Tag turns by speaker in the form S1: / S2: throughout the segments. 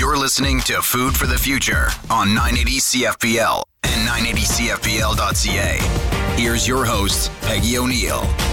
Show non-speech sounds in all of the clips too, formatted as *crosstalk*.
S1: You're listening to Food for the Future on 980 CFPL and 980CFPL.ca. Here's your host, Peggy O'Neill.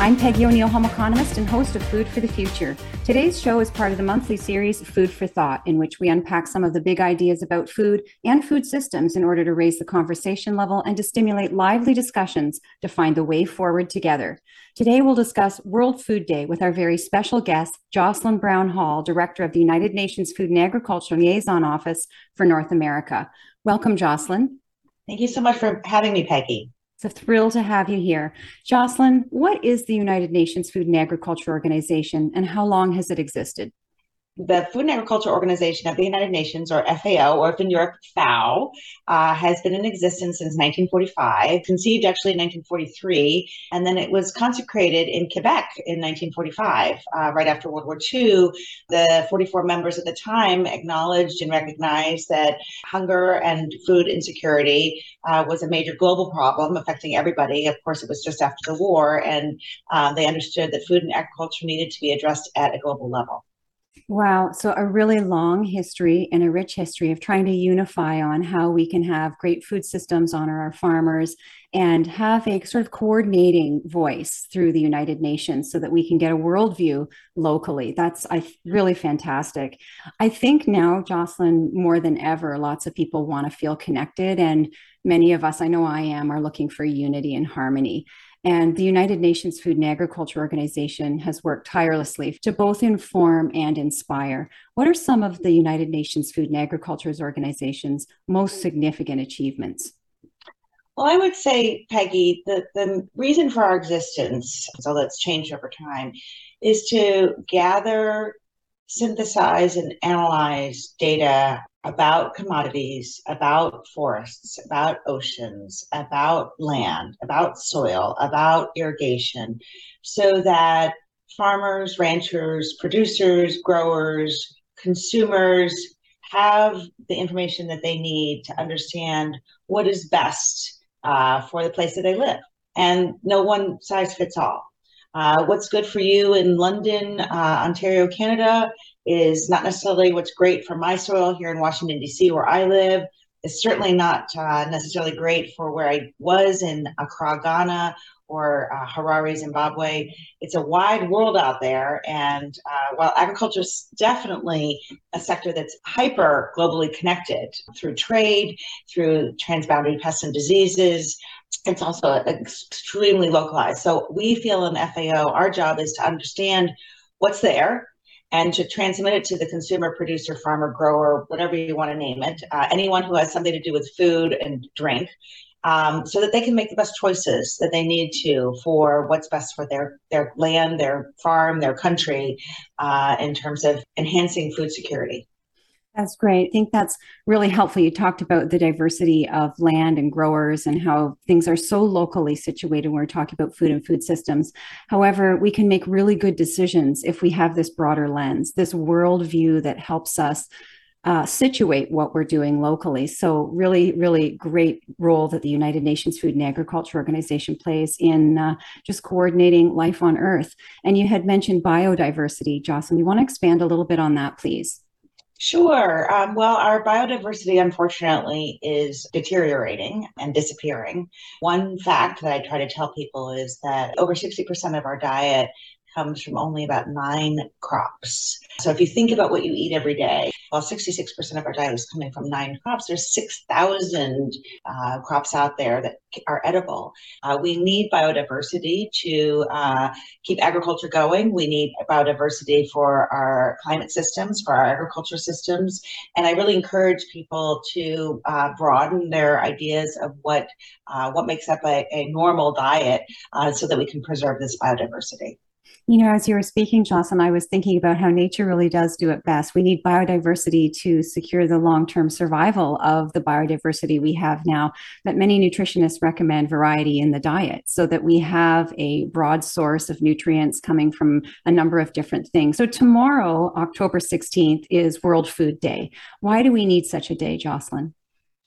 S2: I'm Peggy O'Neill, home economist and host of Food for the Future. Today's show is part of the monthly series Food for Thought, in which we unpack some of the big ideas about food and food systems in order to raise the conversation level and to stimulate lively discussions to find the way forward together. Today, we'll discuss World Food Day with our very special guest, Jocelyn Brown Hall, Director of the United Nations Food and Agriculture Liaison Office for North America. Welcome, Jocelyn.
S3: Thank you so much for having me, Peggy.
S2: It's a thrill to have you here. Jocelyn, what is the United Nations Food and Agriculture Organization and how long has it existed?
S3: The Food and Agriculture Organization of the United Nations, or FAO, or if in Europe, FAO, uh, has been in existence since 1945, conceived actually in 1943, and then it was consecrated in Quebec in 1945, uh, right after World War II. The 44 members at the time acknowledged and recognized that hunger and food insecurity uh, was a major global problem affecting everybody. Of course, it was just after the war, and uh, they understood that food and agriculture needed to be addressed at a global level.
S2: Wow. So, a really long history and a rich history of trying to unify on how we can have great food systems, honor our farmers, and have a sort of coordinating voice through the United Nations so that we can get a worldview locally. That's I, really fantastic. I think now, Jocelyn, more than ever, lots of people want to feel connected. And many of us, I know I am, are looking for unity and harmony. And the United Nations Food and Agriculture Organization has worked tirelessly to both inform and inspire. What are some of the United Nations Food and Agriculture Organization's most significant achievements?
S3: Well, I would say, Peggy, the, the reason for our existence, so that's changed over time, is to gather, synthesize, and analyze data about commodities, about forests, about oceans, about land, about soil, about irrigation, so that farmers, ranchers, producers, growers, consumers have the information that they need to understand what is best uh, for the place that they live. And no one size fits all. Uh, what's good for you in London, uh, Ontario, Canada is not necessarily what's great for my soil here in Washington, D.C., where I live. It's certainly not uh, necessarily great for where I was in Accra, Ghana, or uh, Harare, Zimbabwe. It's a wide world out there. And uh, while agriculture is definitely a sector that's hyper globally connected through trade, through transboundary pests and diseases, it's also extremely localized. So we feel in FAO, our job is to understand what's there and to transmit it to the consumer, producer, farmer, grower, whatever you want to name it, uh, anyone who has something to do with food and drink, um, so that they can make the best choices that they need to for what's best for their their land, their farm, their country, uh, in terms of enhancing food security.
S2: That's great. I think that's really helpful. You talked about the diversity of land and growers and how things are so locally situated when we're talking about food and food systems. However, we can make really good decisions if we have this broader lens, this worldview that helps us uh, situate what we're doing locally. So, really, really great role that the United Nations Food and Agriculture Organization plays in uh, just coordinating life on Earth. And you had mentioned biodiversity, Jocelyn. You want to expand a little bit on that, please?
S3: Sure. Um, well, our biodiversity, unfortunately, is deteriorating and disappearing. One fact that I try to tell people is that over 60% of our diet comes from only about nine crops. So if you think about what you eat every day, while 66% of our diet is coming from nine crops, there's 6,000 uh, crops out there that are edible. Uh, we need biodiversity to uh, keep agriculture going. We need biodiversity for our climate systems, for our agriculture systems. And I really encourage people to uh, broaden their ideas of what, uh, what makes up a, a normal diet uh, so that we can preserve this biodiversity.
S2: You know, as you were speaking, Jocelyn, I was thinking about how nature really does do it best. We need biodiversity to secure the long term survival of the biodiversity we have now. That many nutritionists recommend variety in the diet so that we have a broad source of nutrients coming from a number of different things. So, tomorrow, October 16th, is World Food Day. Why do we need such a day, Jocelyn?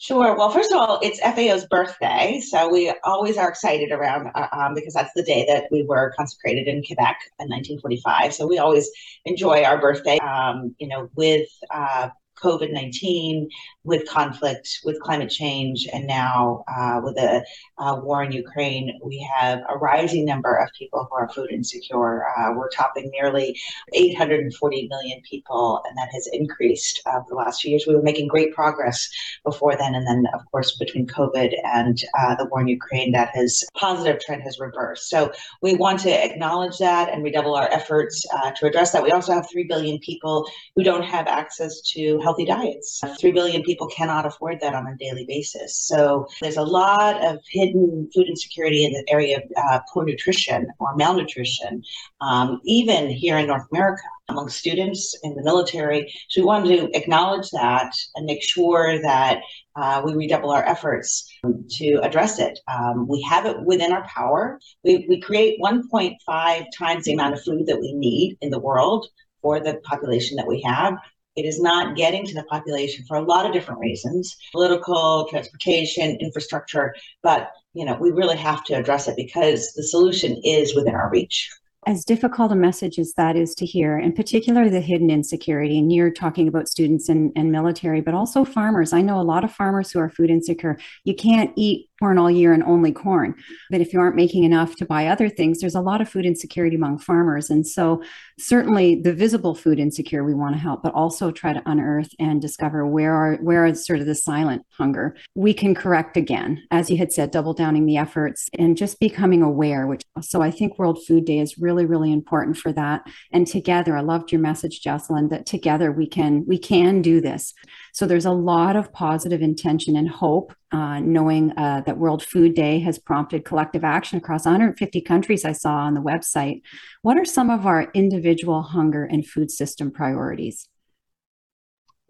S3: Sure. Well, first of all, it's FAO's birthday, so we always are excited around uh, um, because that's the day that we were consecrated in Quebec in 1945. So we always enjoy our birthday, um, you know, with uh, COVID 19, with conflict, with climate change, and now uh, with a uh, war in Ukraine, we have a rising number of people who are food insecure. Uh, we're topping nearly 840 million people, and that has increased uh, the last few years. We were making great progress before then, and then, of course, between COVID and uh, the war in Ukraine, that has positive trend has reversed. So we want to acknowledge that and redouble our efforts to address that. We also have 3 billion people who don't have access to health healthy diets. 3 billion people cannot afford that on a daily basis. So there's a lot of hidden food insecurity in the area of uh, poor nutrition or malnutrition, um, even here in North America among students in the military. So we wanted to acknowledge that and make sure that uh, we redouble our efforts to address it. Um, we have it within our power. We, we create 1.5 times the amount of food that we need in the world for the population that we have. It is not getting to the population for a lot of different reasons political, transportation, infrastructure. But, you know, we really have to address it because the solution is within our reach
S2: as difficult a message as that is to hear, in particular the hidden insecurity, and you're talking about students and, and military, but also farmers. I know a lot of farmers who are food insecure. You can't eat corn all year and only corn. But if you aren't making enough to buy other things, there's a lot of food insecurity among farmers. And so, certainly, the visible food insecure we want to help, but also try to unearth and discover where are where is sort of the silent hunger. We can correct again, as you had said, double downing the efforts and just becoming aware. Which so I think World Food Day is really really important for that. And together, I loved your message, Jocelyn, that together we can we can do this. So there's a lot of positive intention and hope, uh, knowing uh, that World Food Day has prompted collective action across 150 countries, I saw on the website. What are some of our individual hunger and food system priorities?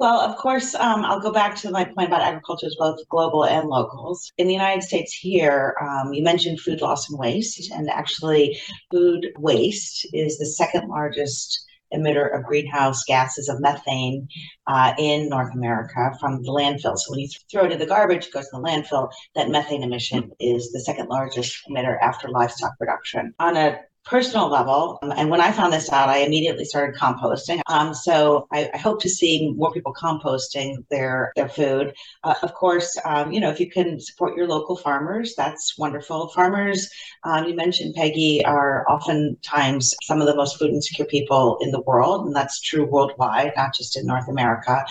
S3: Well, of course, um, I'll go back to my point about agriculture as both global and locals. In the United States, here, um, you mentioned food loss and waste, and actually, food waste is the second largest emitter of greenhouse gases of methane uh, in North America from the landfill. So when you throw it in the garbage, it goes in the landfill. That methane emission is the second largest emitter after livestock production. On a personal level. Um, and when I found this out, I immediately started composting. Um, so I, I, hope to see more people composting their their food. Uh, of course, um, you know if you can support your local farmers, that's wonderful. Farmers, um, you mentioned Peggy, are oftentimes some of the most food insecure people in the world, and that's true worldwide, not just in North America.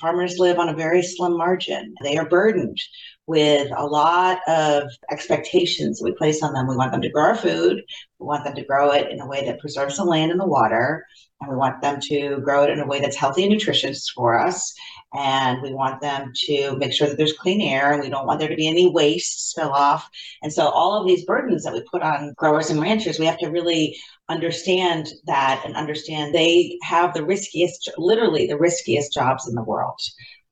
S3: Farmers live on a very slim margin. They are burdened with a lot of expectations we place on them. We want them to grow our food. We want them to grow it in a way that preserves the land and the water. And we want them to grow it in a way that's healthy and nutritious for us. And we want them to make sure that there's clean air and we don't want there to be any waste spill off. And so all of these burdens that we put on growers and ranchers, we have to really understand that and understand they have the riskiest, literally the riskiest jobs in the world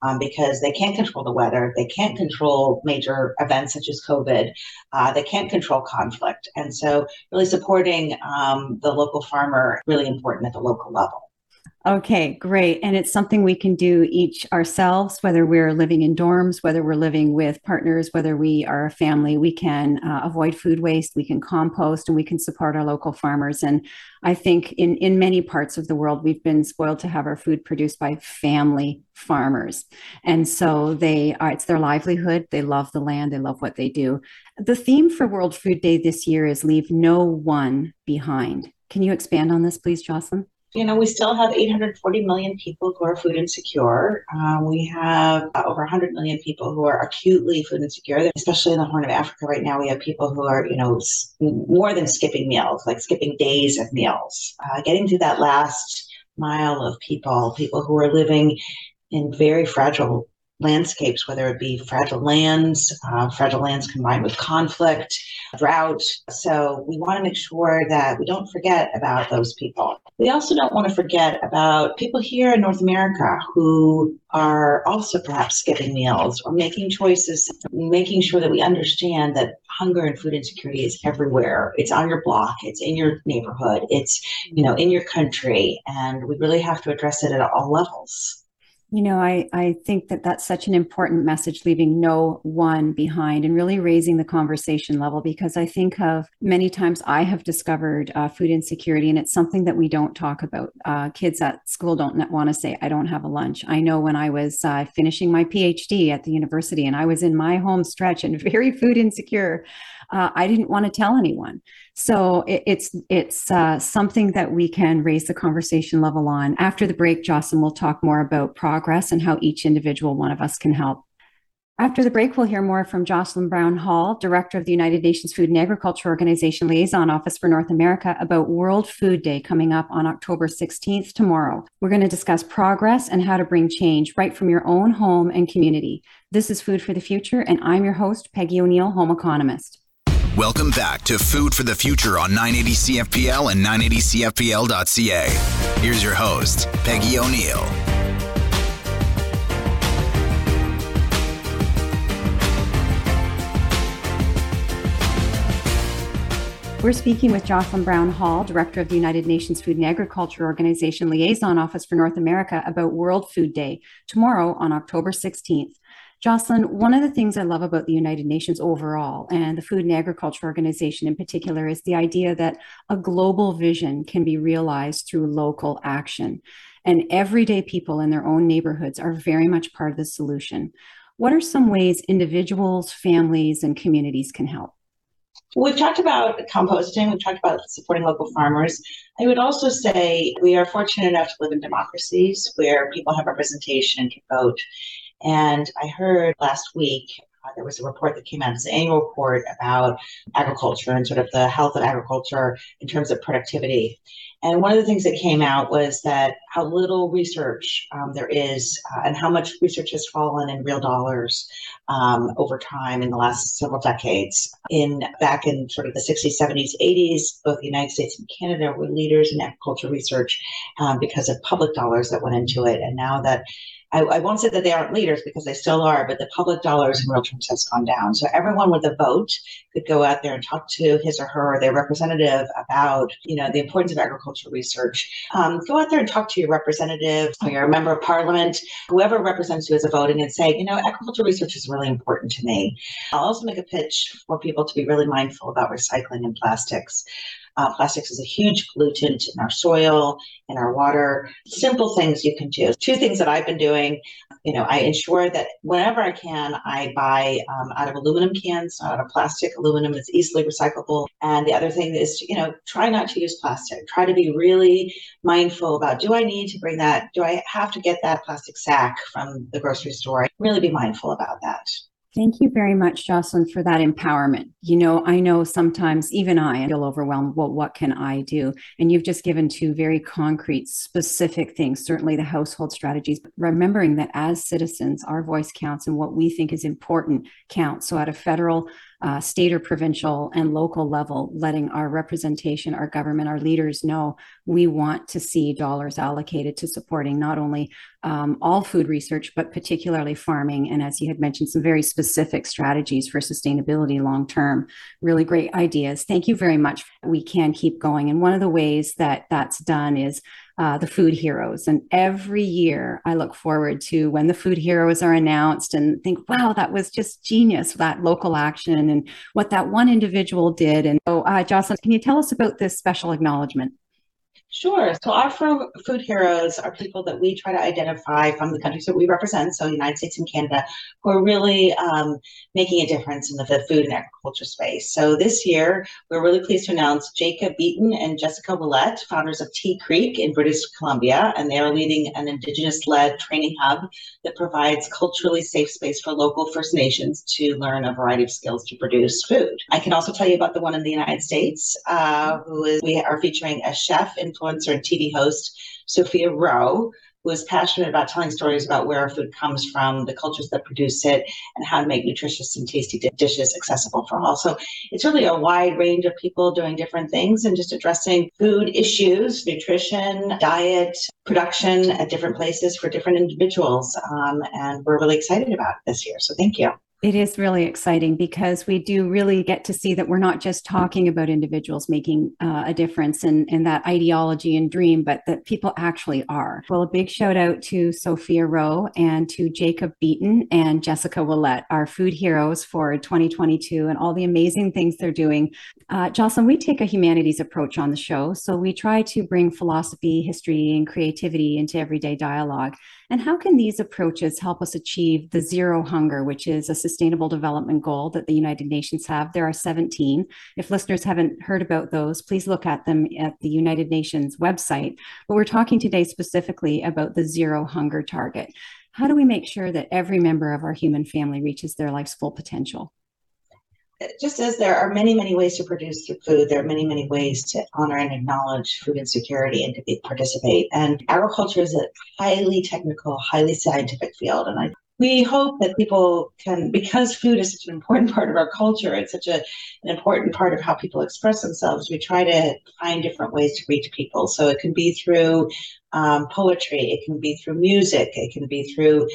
S3: um, because they can't control the weather, they can't control major events such as COVID, uh, they can't control conflict. And so, really supporting um, the local farmer really important at the local level.
S2: Okay, great. And it's something we can do each ourselves, whether we're living in dorms, whether we're living with partners, whether we are a family. We can uh, avoid food waste, we can compost, and we can support our local farmers. And I think in, in many parts of the world, we've been spoiled to have our food produced by family farmers. And so they are, it's their livelihood. They love the land, they love what they do. The theme for World Food Day this year is Leave No One Behind. Can you expand on this, please, Jocelyn?
S3: You know, we still have 840 million people who are food insecure. Uh, we have uh, over 100 million people who are acutely food insecure, especially in the Horn of Africa right now. We have people who are, you know, more than skipping meals, like skipping days of meals, uh, getting to that last mile of people, people who are living in very fragile landscapes, whether it be fragile lands, uh, fragile lands combined with conflict, drought. So we want to make sure that we don't forget about those people. We also don't want to forget about people here in North America who are also perhaps skipping meals or making choices, making sure that we understand that hunger and food insecurity is everywhere. It's on your block, it's in your neighborhood, it's, you know, in your country, and we really have to address it at all levels.
S2: You know, I, I think that that's such an important message, leaving no one behind and really raising the conversation level because I think of many times I have discovered uh, food insecurity and it's something that we don't talk about. Uh, kids at school don't want to say, I don't have a lunch. I know when I was uh, finishing my PhD at the university and I was in my home stretch and *laughs* very food insecure, uh, I didn't want to tell anyone. So it, it's it's uh, something that we can raise the conversation level on. After the break, Jocelyn will talk more about progress and how each individual one of us can help. After the break, we'll hear more from Jocelyn Brown Hall, Director of the United Nations Food and Agriculture Organization Liaison Office for North America, about World Food Day coming up on October 16th, tomorrow. We're going to discuss progress and how to bring change right from your own home and community. This is Food for the Future, and I'm your host, Peggy O'Neill, home economist.
S1: Welcome back to Food for the Future on 980 CFPL and 980CFPL.ca. Here's your host, Peggy O'Neill.
S2: We're speaking with Jocelyn Brown Hall, Director of the United Nations Food and Agriculture Organization Liaison Office for North America, about World Food Day tomorrow on October 16th. Jocelyn, one of the things I love about the United Nations overall and the Food and Agriculture Organization in particular is the idea that a global vision can be realized through local action. And everyday people in their own neighborhoods are very much part of the solution. What are some ways individuals, families, and communities can help?
S3: We've talked about composting, we've talked about supporting local farmers. I would also say we are fortunate enough to live in democracies where people have representation and can vote. And I heard last week uh, there was a report that came out, it's an annual report about agriculture and sort of the health of agriculture in terms of productivity. And one of the things that came out was that how little research um, there is uh, and how much research has fallen in real dollars um, over time in the last several decades. In back in sort of the 60s, 70s, 80s, both the United States and Canada were leaders in agriculture research um, because of public dollars that went into it. And now that I, I, won't say that they aren't leaders because they still are, but the public dollars in real terms has gone down. So everyone with a vote could go out there and talk to his or her, their representative about, you know, the importance of agricultural research. Um, go out there and talk to your representative or your member of parliament, whoever represents you as a voting and say, you know, agricultural research is really important to me. I'll also make a pitch for people to be really mindful about recycling and plastics. Uh, plastics is a huge pollutant in our soil, in our water. Simple things you can do. Two things that I've been doing. You know, I ensure that whenever I can, I buy um, out of aluminum cans, not out of plastic. Aluminum is easily recyclable. And the other thing is, you know, try not to use plastic. Try to be really mindful about do I need to bring that? Do I have to get that plastic sack from the grocery store? Really be mindful about that.
S2: Thank you very much, Jocelyn, for that empowerment. You know, I know sometimes even I feel overwhelmed. Well, what can I do? And you've just given two very concrete, specific things, certainly the household strategies, but remembering that as citizens, our voice counts and what we think is important counts. So at a federal, uh, state or provincial and local level, letting our representation, our government, our leaders know we want to see dollars allocated to supporting not only um, all food research, but particularly farming. And as you had mentioned, some very specific strategies for sustainability long term. Really great ideas. Thank you very much. We can keep going. And one of the ways that that's done is uh, the food heroes. And every year I look forward to when the food heroes are announced and think, wow, that was just genius, that local action and what that one individual did. And so, uh, Jocelyn, can you tell us about this special acknowledgement?
S3: Sure. So our food heroes are people that we try to identify from the countries that we represent, so United States and Canada, who are really um, making a difference in the, the, food and agriculture space. So this year, we're really pleased to announce Jacob Beaton and Jessica Willett, founders of Tea Creek in British Columbia, and they are leading an Indigenous-led training hub that provides culturally safe space for local First Nations to learn a variety of skills to produce food. I can also tell you about the one in the United States, uh, who is we are featuring a chef in influencer and TV host, Sophia Roe, who is passionate about telling stories about where our food comes from, the cultures that produce it, and how to make nutritious and tasty dishes accessible for all. So it's really a wide range of people doing different things and just addressing food issues, nutrition, diet, production at different places for different individuals. Um, and we're really excited about this year. So thank you.
S2: It is really exciting because we do really get to see that we're not just talking about individuals making uh, a difference in, in that ideology and dream, but that people actually are. Well, a big shout out to Sophia Roe and to Jacob Beaton and Jessica Willett, our food heroes for 2022, and all the amazing things they're doing. Uh, Jocelyn, we take a humanities approach on the show. So we try to bring philosophy, history, and creativity into everyday dialogue. And how can these approaches help us achieve the zero hunger, which is a sustainable development goal that the United Nations have? There are 17. If listeners haven't heard about those, please look at them at the United Nations website. But we're talking today specifically about the zero hunger target. How do we make sure that every member of our human family reaches their life's full potential?
S3: Just as there are many, many ways to produce food, there are many, many ways to honor and acknowledge food insecurity and to be, participate. And agriculture is a highly technical, highly scientific field. And I we hope that people can because food is such an important part of our culture it's such a, an important part of how people express themselves we try to find different ways to reach people. So it can be through um, poetry it can be through music it can be through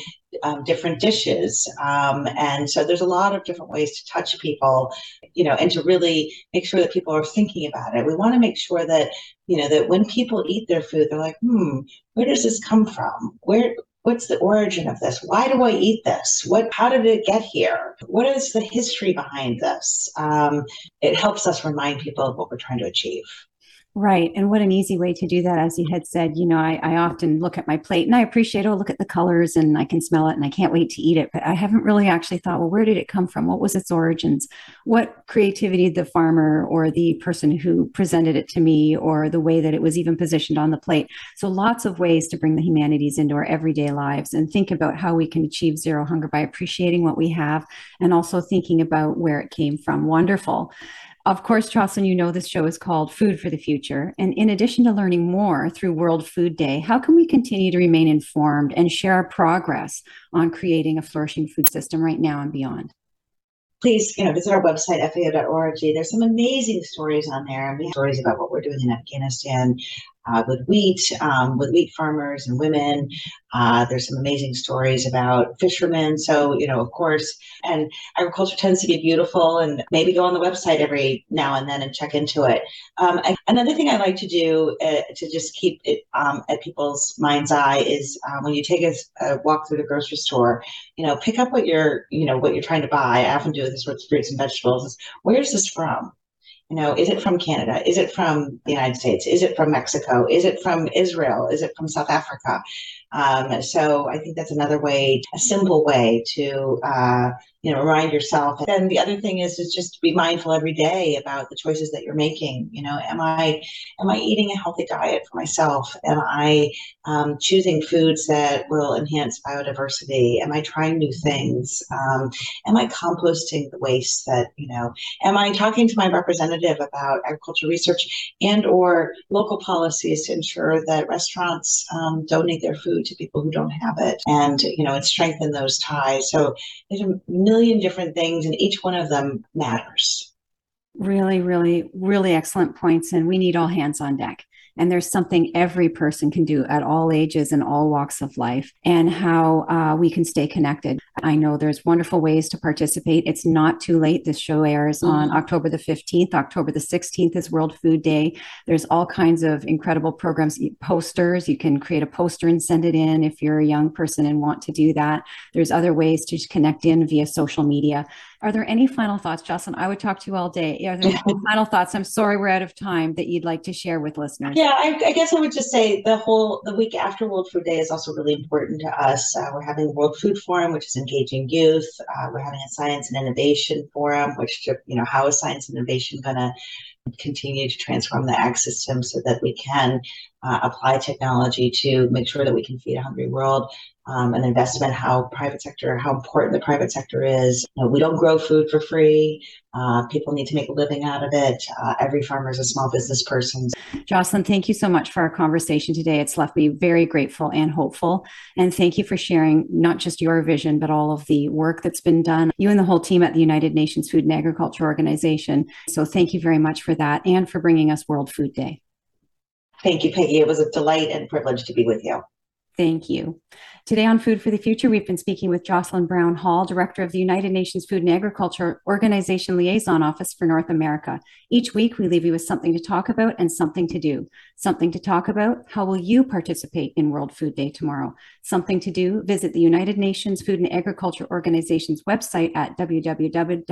S3: um, different dishes um, and so there's a lot of different ways to touch people you know and to really make sure that people are thinking about it. We want to make sure that you know that when people eat their food they're like hmm where does this come from? Where what's the origin of this? Why do i eat this? What how did it get here? What is the history behind this? Um, it helps us remind people of what we're trying to achieve
S2: Right. And what an easy way to do that. As you had said, you know, I, I, often look at my plate and I appreciate, oh, look at the colors and I can smell it and I can't wait to eat it. But I haven't really actually thought, well, where did it come from? What was its origins? What creativity the farmer or the person who presented it to me or the way that it was even positioned on the plate? So lots of ways to bring the humanities into our everyday lives and think about how we can achieve zero hunger by appreciating what we have and also thinking about where it came from. Wonderful. Of course, Jocelyn, you know this show is called Food for the Future. And in addition to learning more through World Food Day, how can we continue to remain informed and share our progress on creating a flourishing food system right now and beyond?
S3: Please, you know, visit our website, fao.org. There's some amazing stories on there. And we have stories about what we're doing in Afghanistan, uh, with wheat, um, with wheat farmers and women. Uh, there's some amazing stories about fishermen. So, you know, of course, and agriculture tends to be beautiful and maybe go on the website every now and then and check into it. Um, another thing I like to do uh, to just keep it um, at people's mind's eye is uh, when you take a, a, walk through the grocery store, you know, pick up what you're, you know, what you're trying to buy. I often do this with fruits and vegetables. Where's this from? You know, is it from Canada? Is it from the United States? Is it from Mexico? Is it from Israel? Is it from South Africa? Um, so I think that's another way, a simple way to uh, you know remind yourself. And the other thing is is just to be mindful every day about the choices that you're making. You know am i am i eating a healthy diet for myself? Am i um, choosing foods that will enhance biodiversity? Am i trying new things? Um, am i composting the waste that you know am i talking to my representative about agriculture research and or local policies to ensure that restaurants um, donate their food to people who don't have it? And you know and strengthen those ties. So there's a million different things, and each one of them matters.
S2: Really, really, really excellent points. And we need all hands on deck. And there's something every person can do at all ages and all walks of life, and how uh, we can stay connected. I know there's wonderful ways to participate. It's not too late. This show airs mm-hmm. on October the 15th. October the 16th is World Food Day. There's all kinds of incredible programs, posters. You can create a poster and send it in if you're a young person and want to do that. There's other ways to connect in via social media. Are there any final thoughts, Jocelyn? I would talk to you all day. Are there any *laughs* final thoughts? I'm sorry we're out of time that you'd like to share with listeners.
S3: Yeah, I, I, guess I would just say the whole the week after World Food Day is also really important to us. Uh, we're having the World Food Forum, which is engaging youth. Uh, we're having a Science and Innovation Forum, which you know how is science and innovation going to continue to transform the ag system so that we can uh, apply technology to make sure that we can feed a hungry world um, an investment, how private sector, how important the private sector is. You know, we don't grow food for free. Uh, people need to make a living out of it. Uh, every farmer is a small business person.
S2: Jocelyn, thank you so much for our conversation today. It's left me very grateful and hopeful. And thank you for sharing not just your vision, but all of the work that's been done, you and the whole team at the United Nations Food and Agriculture Organization. So thank you very much for that and for bringing us World Food Day.
S3: Thank you, Peggy. It was a delight and privilege to be with you.
S2: Thank you. Today on Food for the Future, we've been speaking with Jocelyn Brown Hall, Director of the United Nations Food and Agriculture Organization Liaison Office for North America. Each week, we leave you with something to talk about and something to do. Something to talk about how will you participate in World Food Day tomorrow? Something to do visit the United Nations Food and Agriculture Organization's website at www.fao.org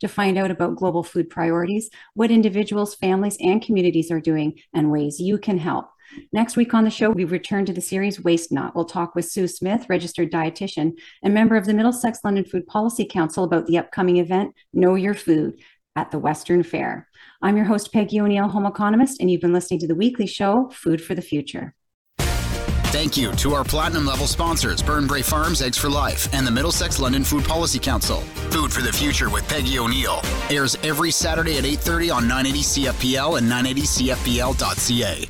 S2: to find out about global food priorities, what individuals, families, and communities are doing, and ways you can help. Next week on the show, we return to the series Waste Not. We'll talk with Sue Smith, registered dietitian and member of the Middlesex London Food Policy Council about the upcoming event, Know Your Food, at the Western Fair. I'm your host, Peggy O'Neill, home economist, and you've been listening to the weekly show, Food for the Future.
S1: Thank you to our platinum level sponsors, Burnbrae Farms, Eggs for Life, and the Middlesex London Food Policy Council. Food for the Future with Peggy O'Neill airs every Saturday at 8:30 on 980 CFPL and 980CFPL.ca.